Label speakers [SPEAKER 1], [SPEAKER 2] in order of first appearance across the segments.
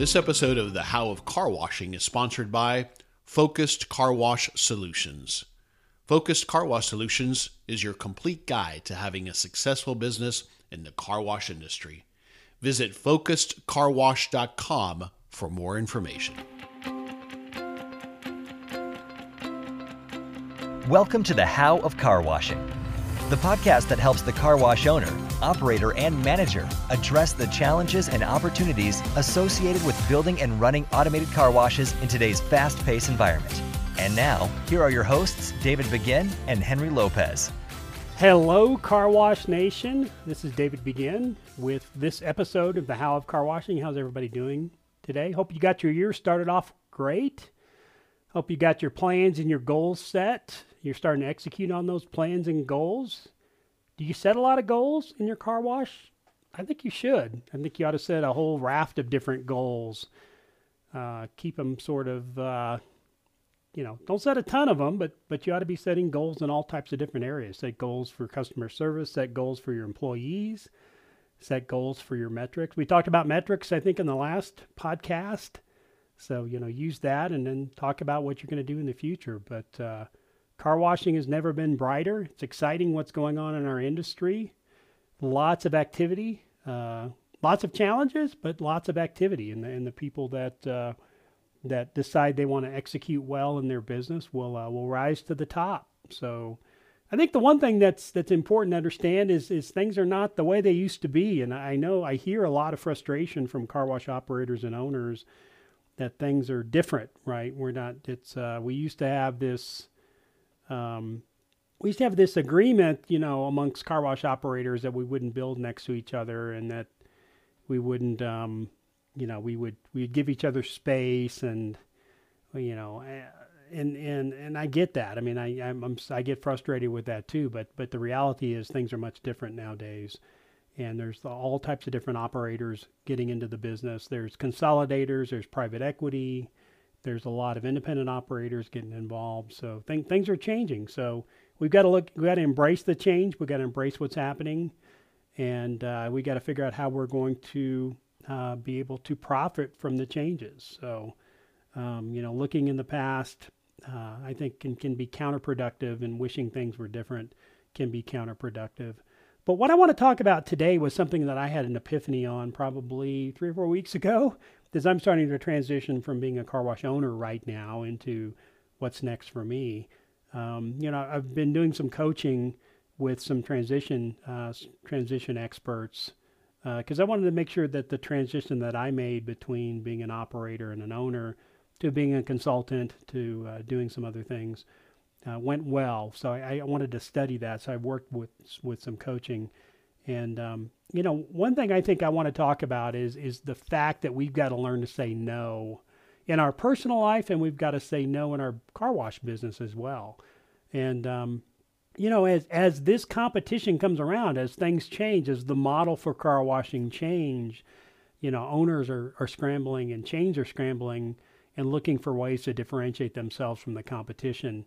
[SPEAKER 1] This episode of the How of Car Washing is sponsored by Focused Car Wash Solutions. Focused Car Wash Solutions is your complete guide to having a successful business in the car wash industry. Visit focusedcarwash.com for more information.
[SPEAKER 2] Welcome to the How of Car Washing, the podcast that helps the car wash owner, operator, and manager address the challenges and opportunities associated with building and running automated car washes in today's fast paced environment. And now, here are your hosts, David Begin and Henry Lopez.
[SPEAKER 3] Hello, Car Wash Nation. This is David Begin with this episode of the How of Car Washing. How's everybody doing today? Hope you got your year started off great. Hope you got your plans and your goals set. You're starting to execute on those plans and goals. Do you set a lot of goals in your car wash? I think you should. I think you ought to set a whole raft of different goals. Uh, keep them sort of, uh, you know, don't set a ton of them, but but you ought to be setting goals in all types of different areas. Set goals for customer service. Set goals for your employees. Set goals for your metrics. We talked about metrics, I think, in the last podcast. So you know, use that and then talk about what you're going to do in the future. But uh, car washing has never been brighter. It's exciting what's going on in our industry. Lots of activity, uh, lots of challenges, but lots of activity. And the, and the people that uh, that decide they want to execute well in their business will uh, will rise to the top. So. I think the one thing that's that's important to understand is is things are not the way they used to be, and I know I hear a lot of frustration from car wash operators and owners that things are different. Right? We're not. It's uh, we used to have this. Um, we used to have this agreement, you know, amongst car wash operators that we wouldn't build next to each other, and that we wouldn't, um, you know, we would we'd give each other space, and you know, and and and I get that. I mean, I I'm, I'm, i get frustrated with that too. But but the reality is things are much different nowadays, and there's all types of different operators getting into the business. There's consolidators. There's private equity. There's a lot of independent operators getting involved. So th- things are changing. So we've got to look. we've got to embrace the change. We've got to embrace what's happening, and uh, we got to figure out how we're going to uh, be able to profit from the changes. So. Um, you know, looking in the past, uh, I think can, can be counterproductive and wishing things were different can be counterproductive. But what I want to talk about today was something that I had an epiphany on probably three or four weeks ago, because I'm starting to transition from being a car wash owner right now into what's next for me. Um, you know, I've been doing some coaching with some transition uh, transition experts because uh, I wanted to make sure that the transition that I made between being an operator and an owner to being a consultant to uh, doing some other things uh, went well. So I, I, wanted to study that. So I worked with with some coaching, and um, you know, one thing I think I want to talk about is is the fact that we've got to learn to say no in our personal life, and we've got to say no in our car wash business as well. And um, you know, as as this competition comes around, as things change, as the model for car washing change, you know, owners are, are scrambling and chains are scrambling and looking for ways to differentiate themselves from the competition.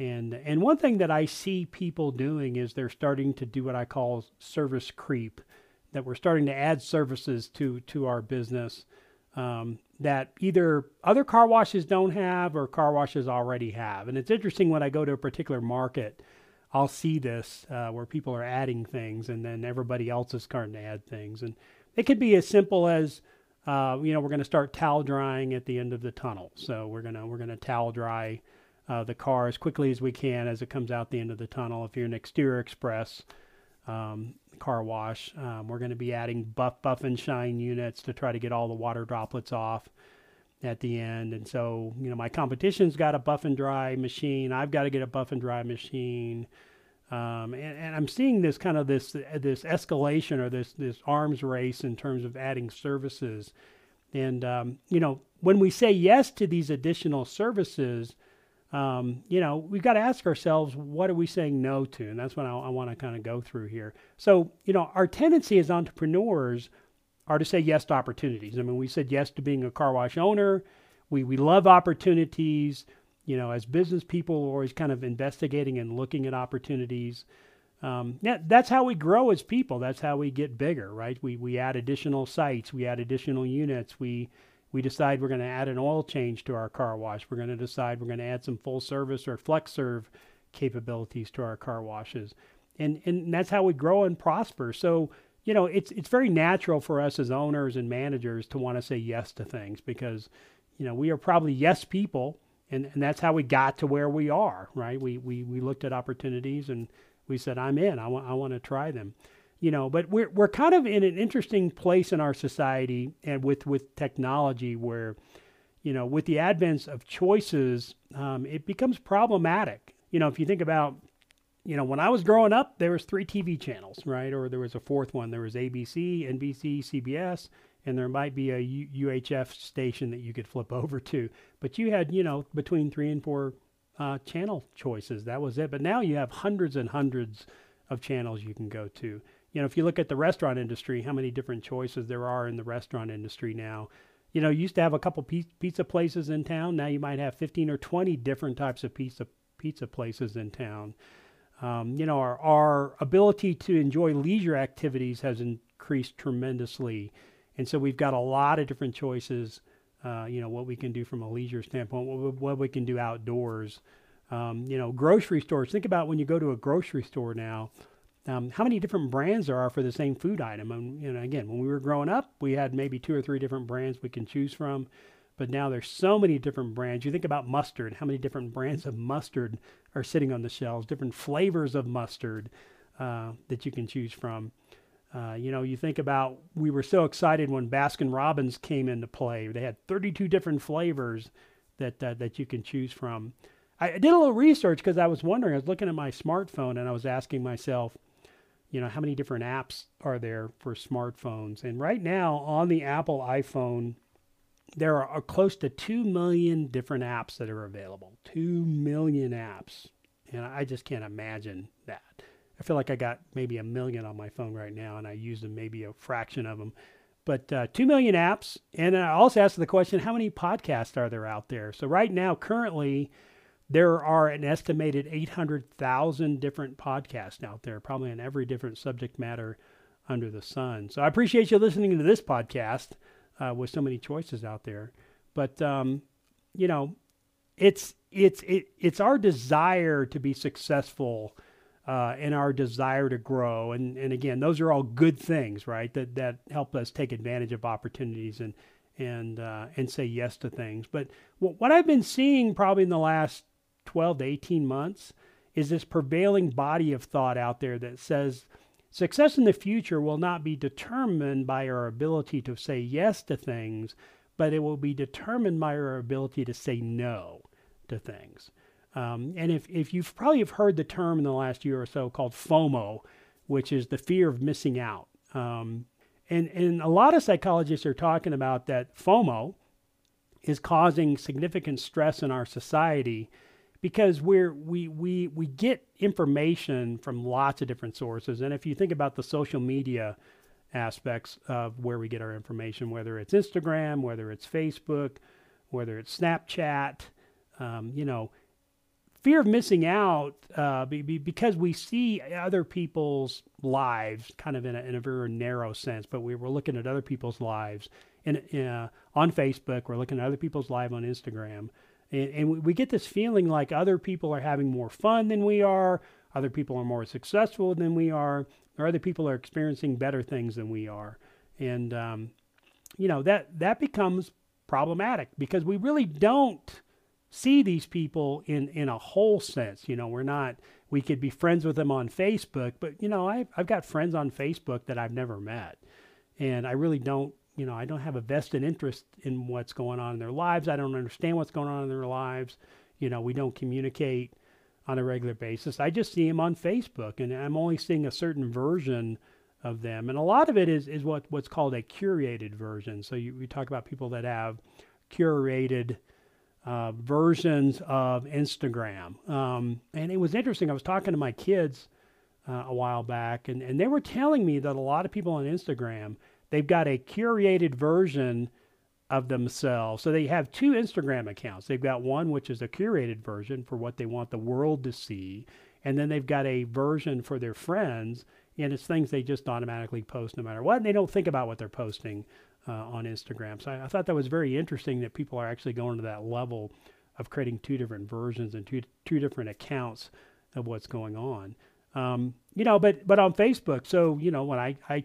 [SPEAKER 3] And and one thing that I see people doing is they're starting to do what I call service creep, that we're starting to add services to to our business um, that either other car washes don't have or car washes already have. And it's interesting when I go to a particular market, I'll see this uh, where people are adding things, and then everybody else is starting to add things, and it could be as simple as uh, you know, we're going to start towel drying at the end of the tunnel. So we're gonna we're gonna towel dry uh, the car as quickly as we can as it comes out the end of the tunnel. If you're an exterior express um, car wash, um, we're going to be adding buff buff and shine units to try to get all the water droplets off at the end. And so you know, my competition's got a buff and dry machine. I've got to get a buff and dry machine. Um, and, and, I'm seeing this kind of this this escalation or this this arms race in terms of adding services. And um, you know, when we say yes to these additional services, um, you know, we've got to ask ourselves, what are we saying no to? And that's what I, I want to kind of go through here. So, you know, our tendency as entrepreneurs are to say yes to opportunities. I mean, we said yes to being a car wash owner. We we love opportunities you know, as business people, we're always kind of investigating and looking at opportunities. Um, that's how we grow as people. That's how we get bigger, right? We we add additional sites, we add additional units, we We decide we're going to add an oil change to our car wash. We're going to decide we're going to add some full service or flex serve capabilities to our car washes. And, and that's how we grow and prosper. So, you know, it's, it's very natural for us as owners and managers to want to say yes to things because, you know, we are probably yes people. And, and that's how we got to where we are, right? We, we, we looked at opportunities and we said, I'm in, I I want to try them you know but we're we're kind of in an interesting place in our society and with with technology where you know with the advent of choices um, it becomes problematic. You know if you think about you know when i was growing up there was three tv channels right? Or there was a fourth one. There was abc nbc cbs and there might be a uhf station that you could flip over to. But you had you know between three and four uh, channel choices. That was it. But now you have hundreds and hundreds of channels you can go to you know, if you look at the restaurant industry, how many different choices there are in the restaurant industry now. You know, you used to have a couple pizza places in town. Now you might have 15 or 20 different types of pizza pizza places in town. Um, you know, our, our ability to enjoy leisure activities has increased tremendously. And so we've got a lot of different choices, uh, you know, what we can do from a leisure standpoint, what, what we can do outdoors. Um, you know, grocery stores. Think about when you go to a grocery store now, um, how many different brands there are for the same food item. And you know, again, when we were growing up, we had maybe two or three different brands we can choose from. But now there's so many different brands. You think about mustard, how many different brands of mustard are sitting on the shelves, different flavors of mustard uh, that you can choose from. Uh, you know, you think about we were so excited when Baskin Robbins came into play. They had 32 different flavors that uh, that you can choose from. I did a little research because I was wondering. I was looking at my smartphone and I was asking myself, you know, how many different apps are there for smartphones? And right now on the Apple iPhone, there are close to 2 million different apps that are available. 2 million apps. And I just can't imagine that. I feel like I got maybe a million on my phone right now and I use them maybe a fraction of them. But uh, 2 million apps. And I also asked the question how many podcasts are there out there? So, right now, currently, there are an estimated 800,000 different podcasts out there, probably on every different subject matter under the sun. So I appreciate you listening to this podcast uh, with so many choices out there. But um, you know, it's it's it, it's our desire to be successful uh, and our desire to grow. And and again, those are all good things, right? That that help us take advantage of opportunities and and uh, and say yes to things. But what I've been seeing probably in the last 12 to 18 months is this prevailing body of thought out there that says success in the future will not be determined by our ability to say yes to things, but it will be determined by our ability to say no to things. Um, and if, if you've probably have heard the term in the last year or so called FOMO, which is the fear of missing out. Um, and, and a lot of psychologists are talking about that FOMO is causing significant stress in our society because we're we we we get information from lots of different sources. And if you think about the social media aspects of where we get our information whether it's instagram whether it's facebook whether it's snapchat um, you know fear of missing out uh, be, be, because we see other people's lives kind of in a, in a very narrow sense but we, we're looking at other people's lives in, in uh, on facebook we're looking at other people's live on instagram and, and we get this feeling like other people are having more fun than we are, other people are more successful than we are, or other people are experiencing better things than we are. And, um, you know, that, that becomes problematic because we really don't see these people in, in a whole sense. You know, we're not, we could be friends with them on Facebook, but, you know, I've, I've got friends on Facebook that I've never met. And I really don't you know, I don't have a vested interest in what's going on in their lives. I don't understand what's going on in their lives. You know, we don't communicate on a regular basis. I just see them on Facebook, and I'm only seeing a certain version of them. And a lot of it is, is what, what's called a curated version. So you, we talk about people that have curated uh, versions of Instagram. Um, and it was interesting. I was talking to my kids uh, a while back, and, and they were telling me that a lot of people on Instagram – they've got a curated version of themselves. So they have two Instagram accounts. They've got one which is a curated version for what they want the world to see, and then they've got a version for their friends and it's things they just automatically post no matter what. And they don't think about what they're posting uh, on Instagram. So I, I, thought that was very interesting that people are actually going to that level of creating two different versions and two two different accounts of what's going on. Um, you know, but but on Facebook, so you know when I I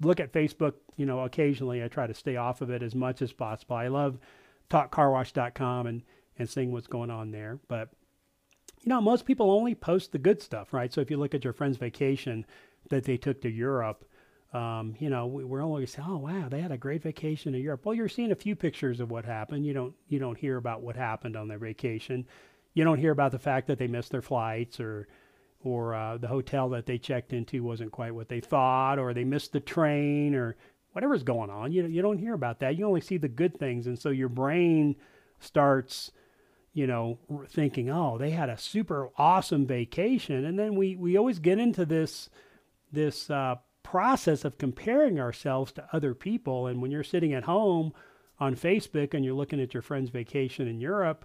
[SPEAKER 3] look at Facebook, you know, occasionally I try to stay off of it as much as possible. I love talkcarwash.com and and seeing what's going on there, but you know, most people only post the good stuff, right? So if you look at your friend's vacation that they took to Europe, um, you know, we're only saying, oh wow, they had a great vacation in Europe. Well, you're seeing a few pictures of what happened. You don't you don't hear about what happened on their vacation. You don't hear about the fact that they missed their flights or or uh, the hotel that they checked into wasn't quite what they thought, or they missed the train, or whatever's going on. You you don't hear about that. You only see the good things, and so your brain starts, you know, thinking, oh, they had a super awesome vacation, and then we we always get into this this uh, process of comparing ourselves to other people. And when you're sitting at home on Facebook and you're looking at your friend's vacation in Europe,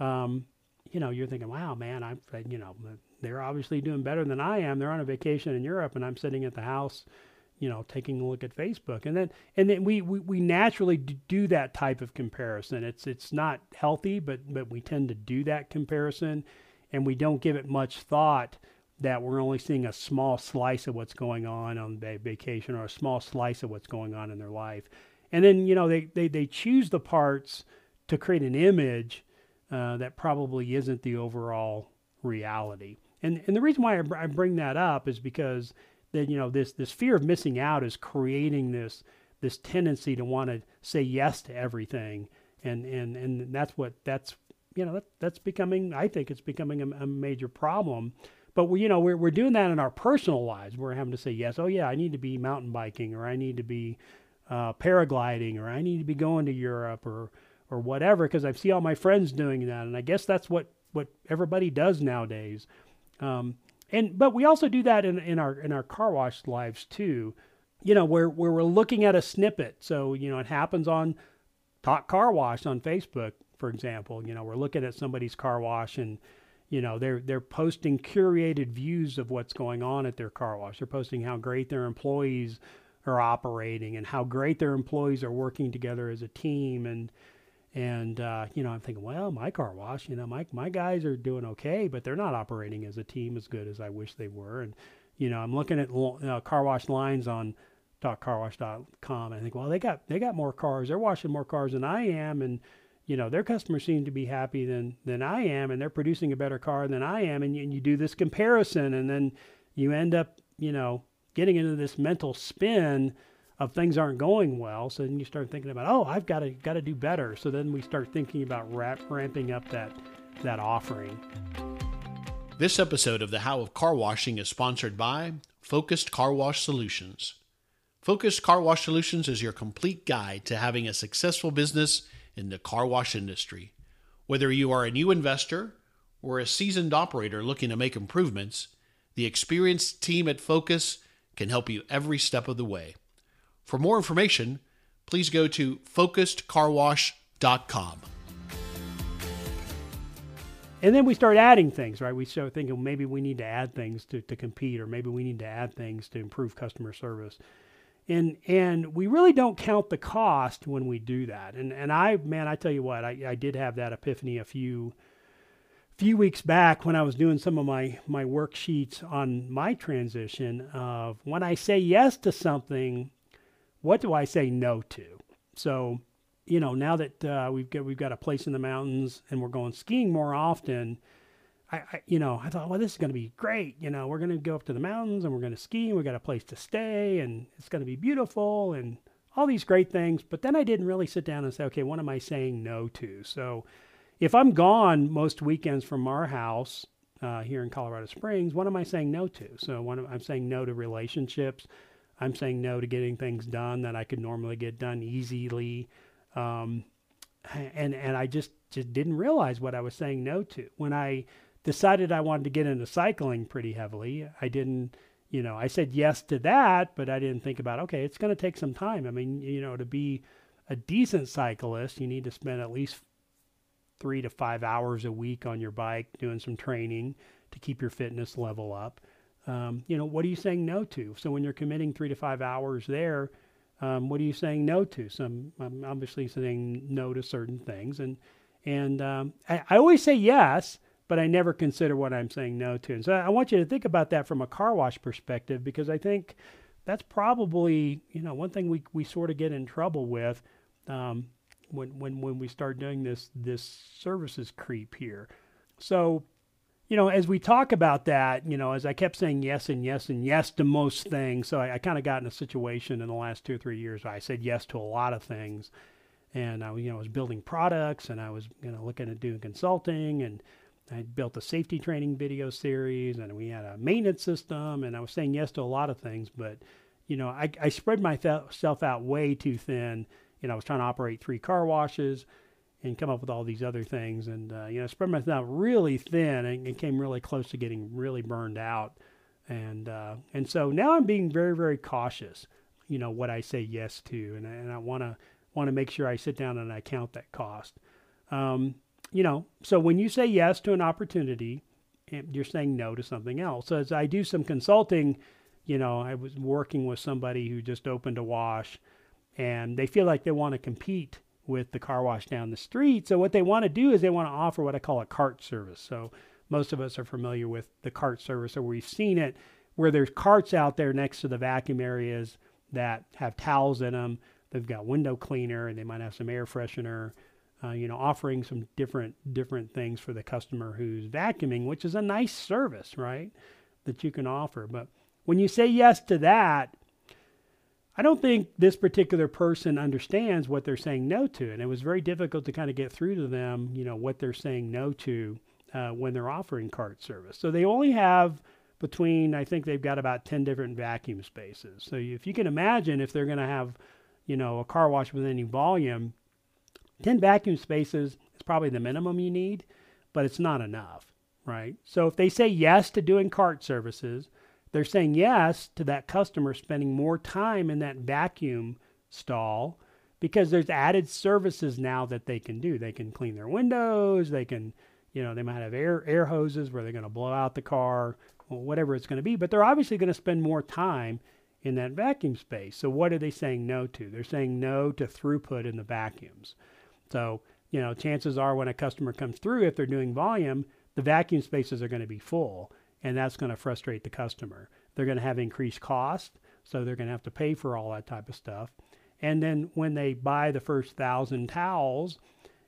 [SPEAKER 3] um, you know, you're thinking, wow, man, I'm, you know, they're obviously doing better than I am. They're on a vacation in Europe and I'm sitting at the house, you know, taking a look at Facebook. And then, and then we, we, we naturally do that type of comparison. It's, it's not healthy, but, but we tend to do that comparison and we don't give it much thought that we're only seeing a small slice of what's going on on vacation or a small slice of what's going on in their life. And then, you know, they, they, they choose the parts to create an image uh, that probably isn't the overall reality. And, and the reason why I, I bring that up is because that, you know, this, this fear of missing out is creating this, this tendency to want to say yes to everything. And, and, and that's what, that's, you know, that, that's becoming, I think it's becoming a, a major problem but we, you know, we're, we're doing that in our personal lives. We're having to say, yes, oh yeah, I need to be mountain biking or I need to be uh, paragliding or I need to be going to Europe or, or whatever because I see all my friends doing that. And I guess that's what, what everybody does nowadays. Um, and, but we also do that in, in our, in our car wash lives too, you know, where, where we're looking at a snippet. So, you know, it happens on Talk Car Wash on Facebook, for example, you know, we're looking at somebody's car wash and, you know they're they're posting curated views of what's going on at their car wash. They're posting how great their employees are operating and how great their employees are working together as a team. And and uh, you know i'm thinking well my car wash you know my my guys are doing okay but they're not operating as a team as good as i wish they were. And you know i'm looking at uh, car wash lines on .carwash.com and i think well they got they got more cars. They're washing more cars than i am. And you know their customers seem to be happy than than I am, and they're producing a better car than I am, and you, and you do this comparison, and then you end up you know getting into this mental spin of things aren't going well. So then you start thinking about, oh, I've got to got to do better. So then we start thinking about ramp, ramping up that that offering.
[SPEAKER 1] This episode of the How of Car Washing is sponsored by Focused Car Wash Solutions. Focused Car Wash Solutions is your complete guide to having a successful business in the car wash industry. Whether you are a new investor or a seasoned operator looking to make improvements, the experienced team at Focus can help you every step of the way. For more information, please go to focusedcarwash.com.
[SPEAKER 3] And then we start adding things, right? We start thinking maybe we need to add things to, to compete, or maybe we need to add things to improve customer service and and we really don't count the cost when we do that. And and I man, I tell you what, I, I did have that epiphany a few few weeks back when I was doing some of my my worksheets on my transition of when I say yes to something, what do I say no to? So you know now that uh, we've got we've got a place in the mountains and we're going skiing more often I, I, you know, I thought, well, this is going to be great. You know, we're going to go up to the mountains and we're going to ski and we got a place to stay and it's going to be beautiful and all these great things. But then I didn't really sit down and say, okay, what am I saying no to? So if I'm gone most weekends from our house uh, here in Colorado Springs, what am I saying no to? So one, I'm saying no to relationships. I'm saying no to getting things done that I could normally get done easily. Um, and and I just just didn't realize what I was saying no to when I decided I wanted to get into cycling pretty heavily. I didn't, you know, I said yes to that, but I didn't think about, okay, it's going to take some time. I mean, you know, to be a decent cyclist, you need to spend at least three to five hours a week on your bike doing some training to keep your fitness level up. Um, you know, what are you saying no to? So when you're committing three to five hours there, um, what are you saying no to? Some I'm obviously saying no to certain things, and and um, I, I always say yes, but I never consider what I'm saying no to. And so I want you to think about that from a car wash perspective because I think that's probably you know one thing we we sort of get in trouble with um, when when when we start doing this this services creep here. So you know, as we talk about that, you know, as I kept saying yes and yes and yes to most things, so I, I kind of got in a situation in the last two or three years where I said yes to a lot of things, and I, you know, was building products and I was, you know, looking at doing consulting and I built a safety training video series and we had a maintenance system and I was saying yes to a lot of things, but you know, I, I spread myself out way too thin. You know, I was trying to operate three car washes and come up with all these other things and, uh, you know, spread myself out really thin and, and came really close to getting really burned out. And, uh, and so now I'm being very, very cautious, you know, what I say yes to. And, and I want to, want to make sure I sit down and I count that cost. Um, you know, so when you say yes to an opportunity, you're saying no to something else. So as I do some consulting, you know, I was working with somebody who just opened a wash and they feel like they want to compete with the car wash down the street. So what they want to do is they want to offer what I call a cart service. So most of us are familiar with the cart service or we've seen it where there's carts out there next to the vacuum areas that have towels in them. They've got window cleaner and they might have some air freshener uh, you know, offering some different different things for the customer who's vacuuming, which is a nice service, right? That you can offer. But when you say yes to that, I don't think this particular person understands what they're saying no to, and it was very difficult to kind of get through to them, you know, what they're saying no to uh, when they're offering cart service. So they only have between, I think they've got about ten different vacuum spaces. So if you can imagine, if they're going to have, you know, a car wash with any volume 10 vacuum spaces is probably the minimum you need, but it's not enough, right? So if they say yes to doing cart services, they're saying yes to that customer spending more time in that vacuum stall because there's added services now that they can do. They can clean their windows, they can, you know, they might have air air hoses where they're going to blow out the car, whatever it's going to be, but they're obviously going to spend more time in that vacuum space. So what are they saying no to? They're saying no to throughput in the vacuums. So, you know, chances are when a customer comes through, if they're doing volume, the vacuum spaces are going to be full, and that's going to frustrate the customer. They're going to have increased cost, so they're going to have to pay for all that type of stuff. And then when they buy the first thousand towels,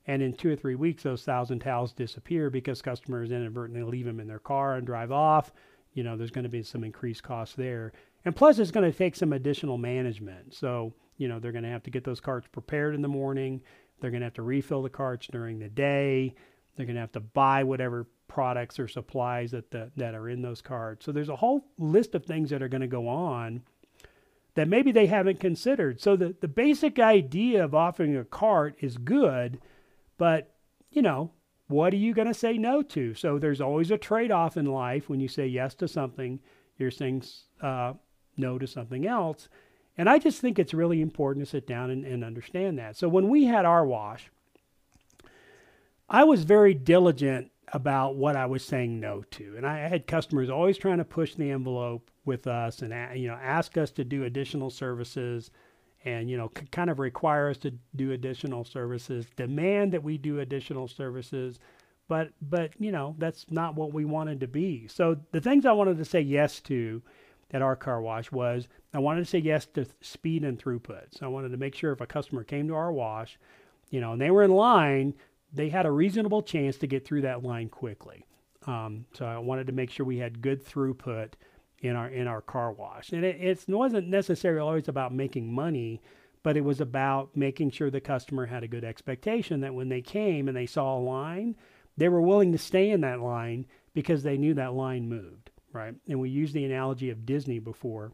[SPEAKER 3] and in two or three weeks, those thousand towels disappear because customers inadvertently leave them in their car and drive off. You know, there's going to be some increased costs there. And plus, it's going to take some additional management. So, you know, they're going to have to get those carts prepared in the morning. They're going to have to refill the carts during the day. They're going to have to buy whatever products or supplies that the, that are in those carts. So there's a whole list of things that are going to go on that maybe they haven't considered. So the, the basic idea of offering a cart is good, but you know, what are you going to say no to? So there's always a trade-off in life when you say yes to something, you're saying uh, no to something else. And I just think it's really important to sit down and, and understand that. So when we had our wash, I was very diligent about what I was saying no to. And I had customers always trying to push the envelope with us and you know ask us to do additional services and you know c- kind of require us to do additional services, demand that we do additional services. But but you know, that's not what we wanted to be. So the things I wanted to say yes to at our car wash was I wanted to say yes to speed and throughput. So I wanted to make sure if a customer came to our wash, you know, and they were in line, they had a reasonable chance to get through that line quickly. Um, so I wanted to make sure we had good throughput in our in our car wash, and it, it wasn't necessarily always about making money, but it was about making sure the customer had a good expectation that when they came and they saw a line, they were willing to stay in that line because they knew that line moved right? And we used the analogy of Disney before,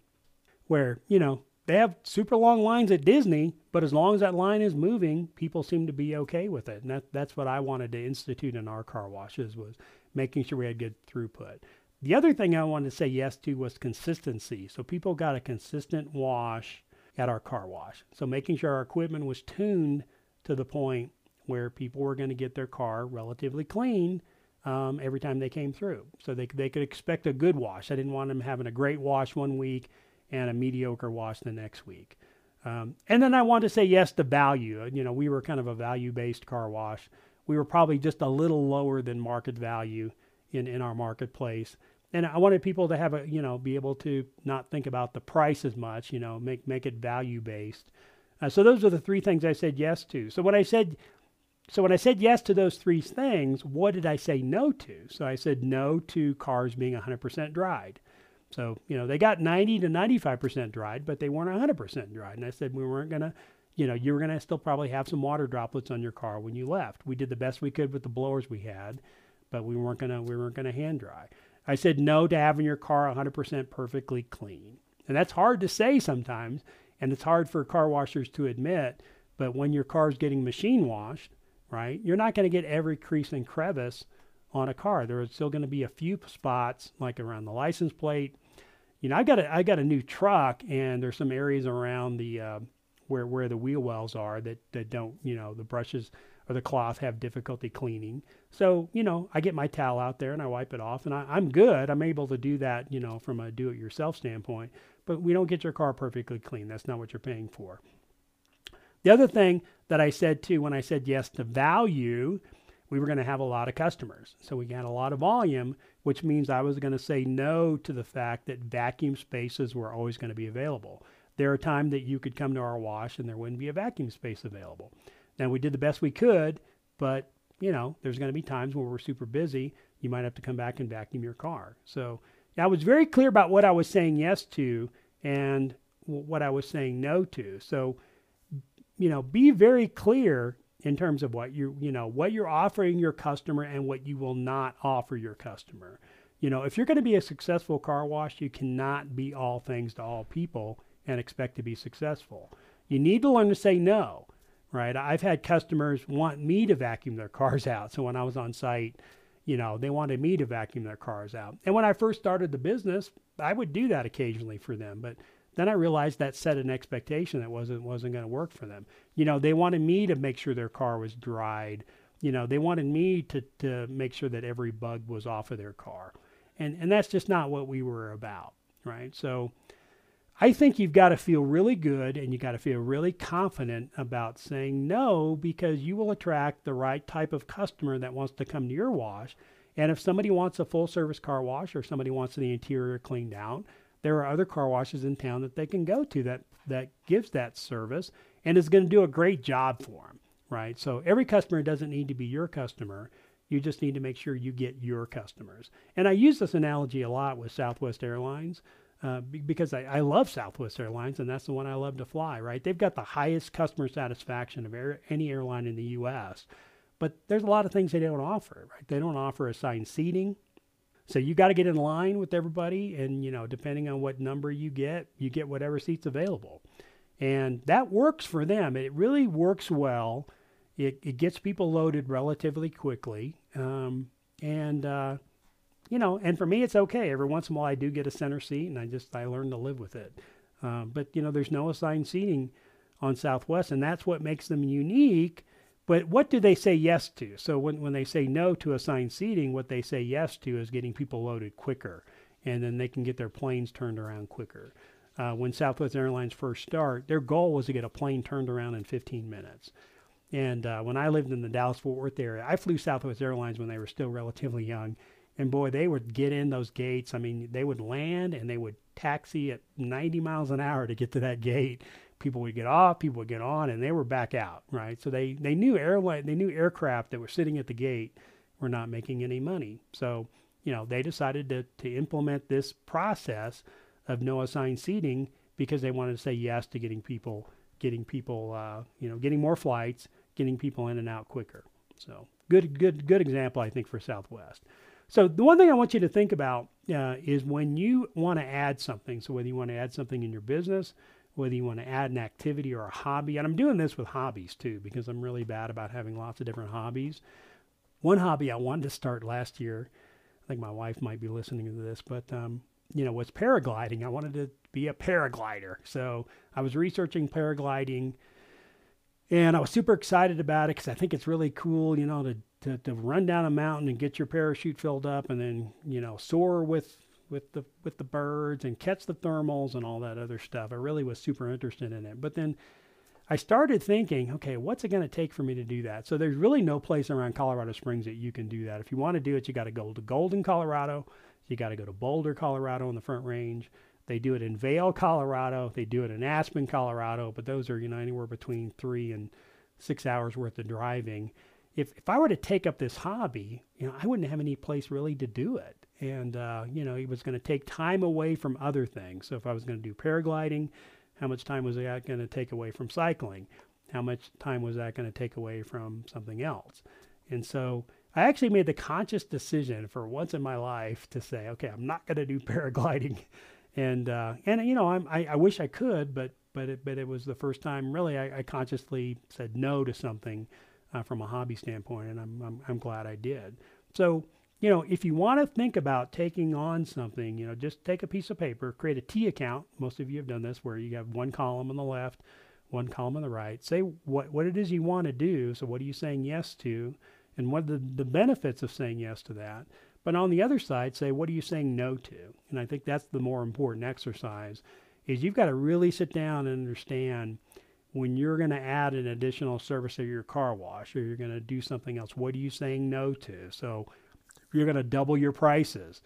[SPEAKER 3] where, you know, they have super long lines at Disney, but as long as that line is moving, people seem to be okay with it. And that, that's what I wanted to institute in our car washes was making sure we had good throughput. The other thing I wanted to say yes to was consistency. So people got a consistent wash at our car wash. So making sure our equipment was tuned to the point where people were going to get their car relatively clean um, every time they came through. So they, they could expect a good wash. I didn't want them having a great wash one week and a mediocre wash the next week. Um, and then I wanted to say yes to value. You know, we were kind of a value based car wash. We were probably just a little lower than market value in, in our marketplace. And I wanted people to have a, you know, be able to not think about the price as much, you know, make, make it value based. Uh, so those are the three things I said yes to. So when I said, so when I said yes to those three things, what did I say no to? So I said no to cars being 100% dried. So, you know, they got 90 to 95% dried, but they weren't 100% dried. And I said we weren't going to, you know, you were going to still probably have some water droplets on your car when you left. We did the best we could with the blowers we had, but we weren't going to we weren't going to hand dry. I said no to having your car 100% perfectly clean. And that's hard to say sometimes, and it's hard for car washers to admit, but when your car's getting machine washed, right? You're not going to get every crease and crevice on a car. There are still going to be a few spots like around the license plate. You know, I got a I got a new truck, and there's some areas around the uh, where where the wheel wells are that that don't you know the brushes or the cloth have difficulty cleaning. So you know, I get my towel out there and I wipe it off, and I, I'm good. I'm able to do that, you know, from a do-it-yourself standpoint. But we don't get your car perfectly clean. That's not what you're paying for. The other thing that I said too when I said yes to value we were going to have a lot of customers. So we got a lot of volume, which means I was going to say no to the fact that vacuum spaces were always going to be available. There are times that you could come to our wash and there wouldn't be a vacuum space available. Now we did the best we could, but you know, there's going to be times when we're super busy. You might have to come back and vacuum your car. So I was very clear about what I was saying yes to and what I was saying no to. So, you know, be very clear in terms of what you you know what you're offering your customer and what you will not offer your customer. You know, if you're going to be a successful car wash, you cannot be all things to all people and expect to be successful. You need to learn to say no, right? I've had customers want me to vacuum their cars out. So when I was on site, you know, they wanted me to vacuum their cars out. And when I first started the business, I would do that occasionally for them, but then I realized that set an expectation that wasn't wasn't going to work for them. You know, they wanted me to make sure their car was dried. You know, they wanted me to to make sure that every bug was off of their car. And and that's just not what we were about, right? So I think you've got to feel really good and you got to feel really confident about saying no because you will attract the right type of customer that wants to come to your wash. And if somebody wants a full service car wash or somebody wants the interior cleaned out, there are other car washes in town that they can go to that that gives that service and is going to do a great job for them, right? So every customer doesn't need to be your customer. You just need to make sure you get your customers. And I use this analogy a lot with Southwest Airlines uh, because I, I, love Southwest Airlines and that's the one I love to fly, right? They've got the highest customer satisfaction of air, any airline in the U.S., but there's a lot of things they don't offer, right? They don't offer assigned seating. So you got to get in line with everybody, and you know, depending on what number you get, you get whatever seats available, and that works for them. It really works well. It, it gets people loaded relatively quickly, um, and uh, you know, and for me, it's okay. Every once in a while, I do get a center seat, and I just I learn to live with it. Uh, but you know, there's no assigned seating on Southwest, and that's what makes them unique but what do they say yes to? So when, when they say no to assigned seating, what they say yes to is getting people loaded quicker, and then they can get their planes turned around quicker. Uh, when Southwest Airlines first started, their goal was to get a plane turned around in 15 minutes. And uh, when I lived in the Dallas Fort Worth area, I flew Southwest Airlines when they were still relatively young. And boy, they would get in those gates. I mean, they would land and they would taxi at 90 miles an hour to get to that gate people would get off, people would get on, and they were back out, right? So they, they knew airline, they knew aircraft that were sitting at the gate were not making any money. So, you know, they decided to, to implement this process of no assigned seating because they wanted to say yes to getting people, getting people, uh, you know, getting more flights, getting people in and out quicker. So good, good, good example, I think, for Southwest. So the one thing I want you to think about uh, is when you want to add something. So whether you want to add something in your business, whether you want to add an activity or a hobby. And I'm doing this with hobbies too, because I'm really bad about having lots of different hobbies. One hobby I wanted to start last year, I think my wife might be listening to this, but um, you know, was paragliding. I wanted to be a paraglider. So I was researching paragliding and I was super excited about it because I think it's really cool, you know, to to, to run down a mountain and get your parachute filled up and then you know soar with with the with the birds and catch the thermals and all that other stuff. I really was super interested in it. But then I started thinking, okay, what's it going to take for me to do that? So there's really no place around Colorado Springs that you can do that. If you want to do it, you got to go to Golden, Colorado. You got to go to Boulder, Colorado, in the Front Range. They do it in Vail, Colorado. They do it in Aspen, Colorado. But those are you know anywhere between three and six hours worth of driving. If if I were to take up this hobby, you know, I wouldn't have any place really to do it. And uh, you know, it was going to take time away from other things. So if I was going to do paragliding, how much time was that going to take away from cycling? How much time was that going to take away from something else? And so I actually made the conscious decision for once in my life to say, okay, I'm not going to do paragliding. And, uh, and you know, I, I wish I could, but, but, it, but it was the first time really I, I consciously said no to something uh, from a hobby standpoint. And I'm, I'm, I'm glad I did. So you know, if you want to think about taking on something, you know, just take a piece of paper, create a T account. Most of you have done this where you have one column on the left, one column on the right. Say what, what it is you want to do. So, what are you saying yes to? And what are the, the benefits of saying yes to that? But on the other side, say, what are you saying no to? And I think that's the more important exercise is you've got to really sit down and understand when you're going to add an additional service to your car wash or you're going to do something else, what are you saying no to? So you're going to double your prices.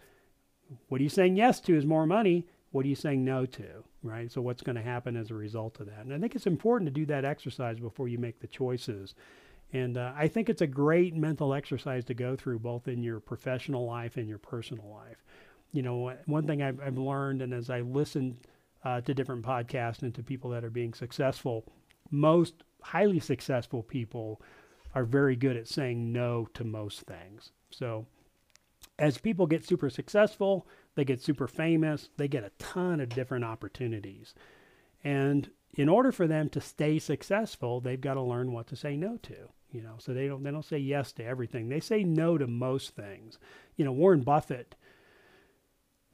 [SPEAKER 3] What are you saying yes to is more money. What are you saying no to? Right. So what's going to happen as a result of that? And I think it's important to do that exercise before you make the choices. And uh, I think it's a great mental exercise to go through both in your professional life and your personal life. You know, one thing I've, I've learned, and as I listen uh, to different podcasts and to people that are being successful, most highly successful people are very good at saying no to most things. So as people get super successful, they get super famous, they get a ton of different opportunities. And in order for them to stay successful, they've got to learn what to say no to. You know, so they don't they don't say yes to everything. They say no to most things. You know, Warren Buffett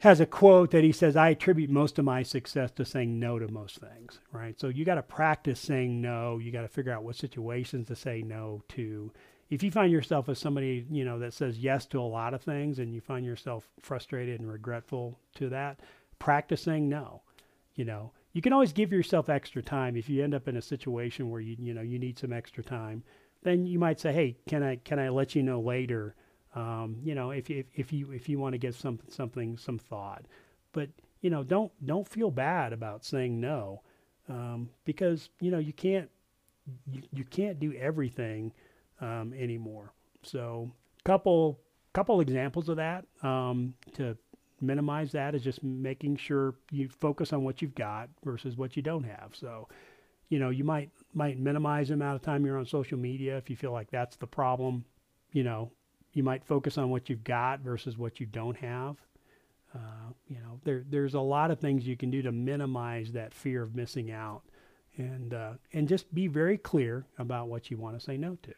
[SPEAKER 3] has a quote that he says, I attribute most of my success to saying no to most things, right? So you got to practice saying no. You got to figure out what situations to say no to if you find yourself as somebody you know that says yes to a lot of things and you find yourself frustrated and regretful to that practicing no. You know you can always give yourself extra time. If you end up in a situation where you you know you need some extra time then you might say hey can i can i let you know later? Um, you know if, if if you if you want to give some something some thought. But you know don't don't feel bad about saying no um, because you know you can't you, you can't do everything um, anymore. So, couple couple examples of that um, to minimize that is just making sure you focus on what you've got versus what you don't have. So, you know, you might might minimize the amount of time you're on social media if you feel like that's the problem. You know, you might focus on what you've got versus what you don't have. Uh, you know, there there's a lot of things you can do to minimize that fear of missing out, and uh, and just be very clear about what you want to say no to.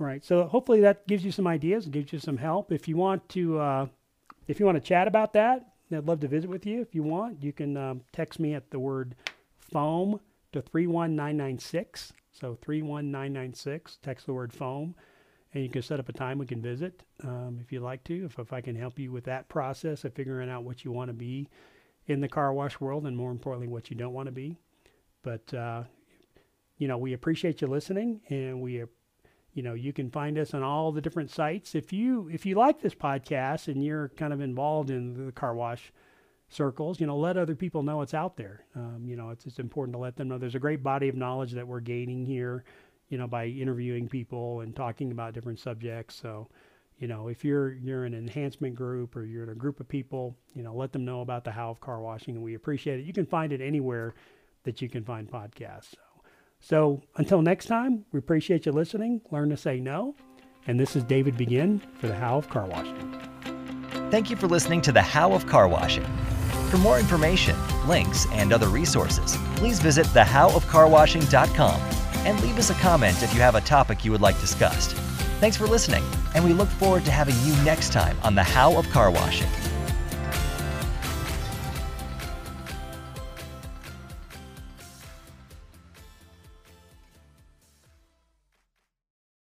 [SPEAKER 3] Right. So hopefully that gives you some ideas and gives you some help. If you want to, uh, if you want to chat about that, I'd love to visit with you. If you want, you can um, text me at the word foam to 31996. So 31996, text the word foam, and you can set up a time we can visit um, if you'd like to. If, if I can help you with that process of figuring out what you want to be in the car wash world and more importantly, what you don't want to be. But, uh, you know, we appreciate you listening and we you know you can find us on all the different sites. If you if you like this podcast and you're kind of involved in the car wash circles you know let other people know it's out there. Um, you know it's, it's important to let them know. There's a great body of knowledge that we're gaining here you know by interviewing people and talking about different subjects. So you know if you're you're an enhancement group or you're in a group of people you know let them know about the how of car washing and we appreciate it. You can find it anywhere that you can find podcasts so. So until next time, we appreciate you listening. Learn to say no. And this is David Begin for the How of Car Washing.
[SPEAKER 2] Thank you for listening to the How of Car Washing. For more information, links, and other resources, please visit thehowofcarwashing.com and leave us a comment if you have a topic you would like discussed. Thanks for listening, and we look forward to having you next time on the How of Car Washing.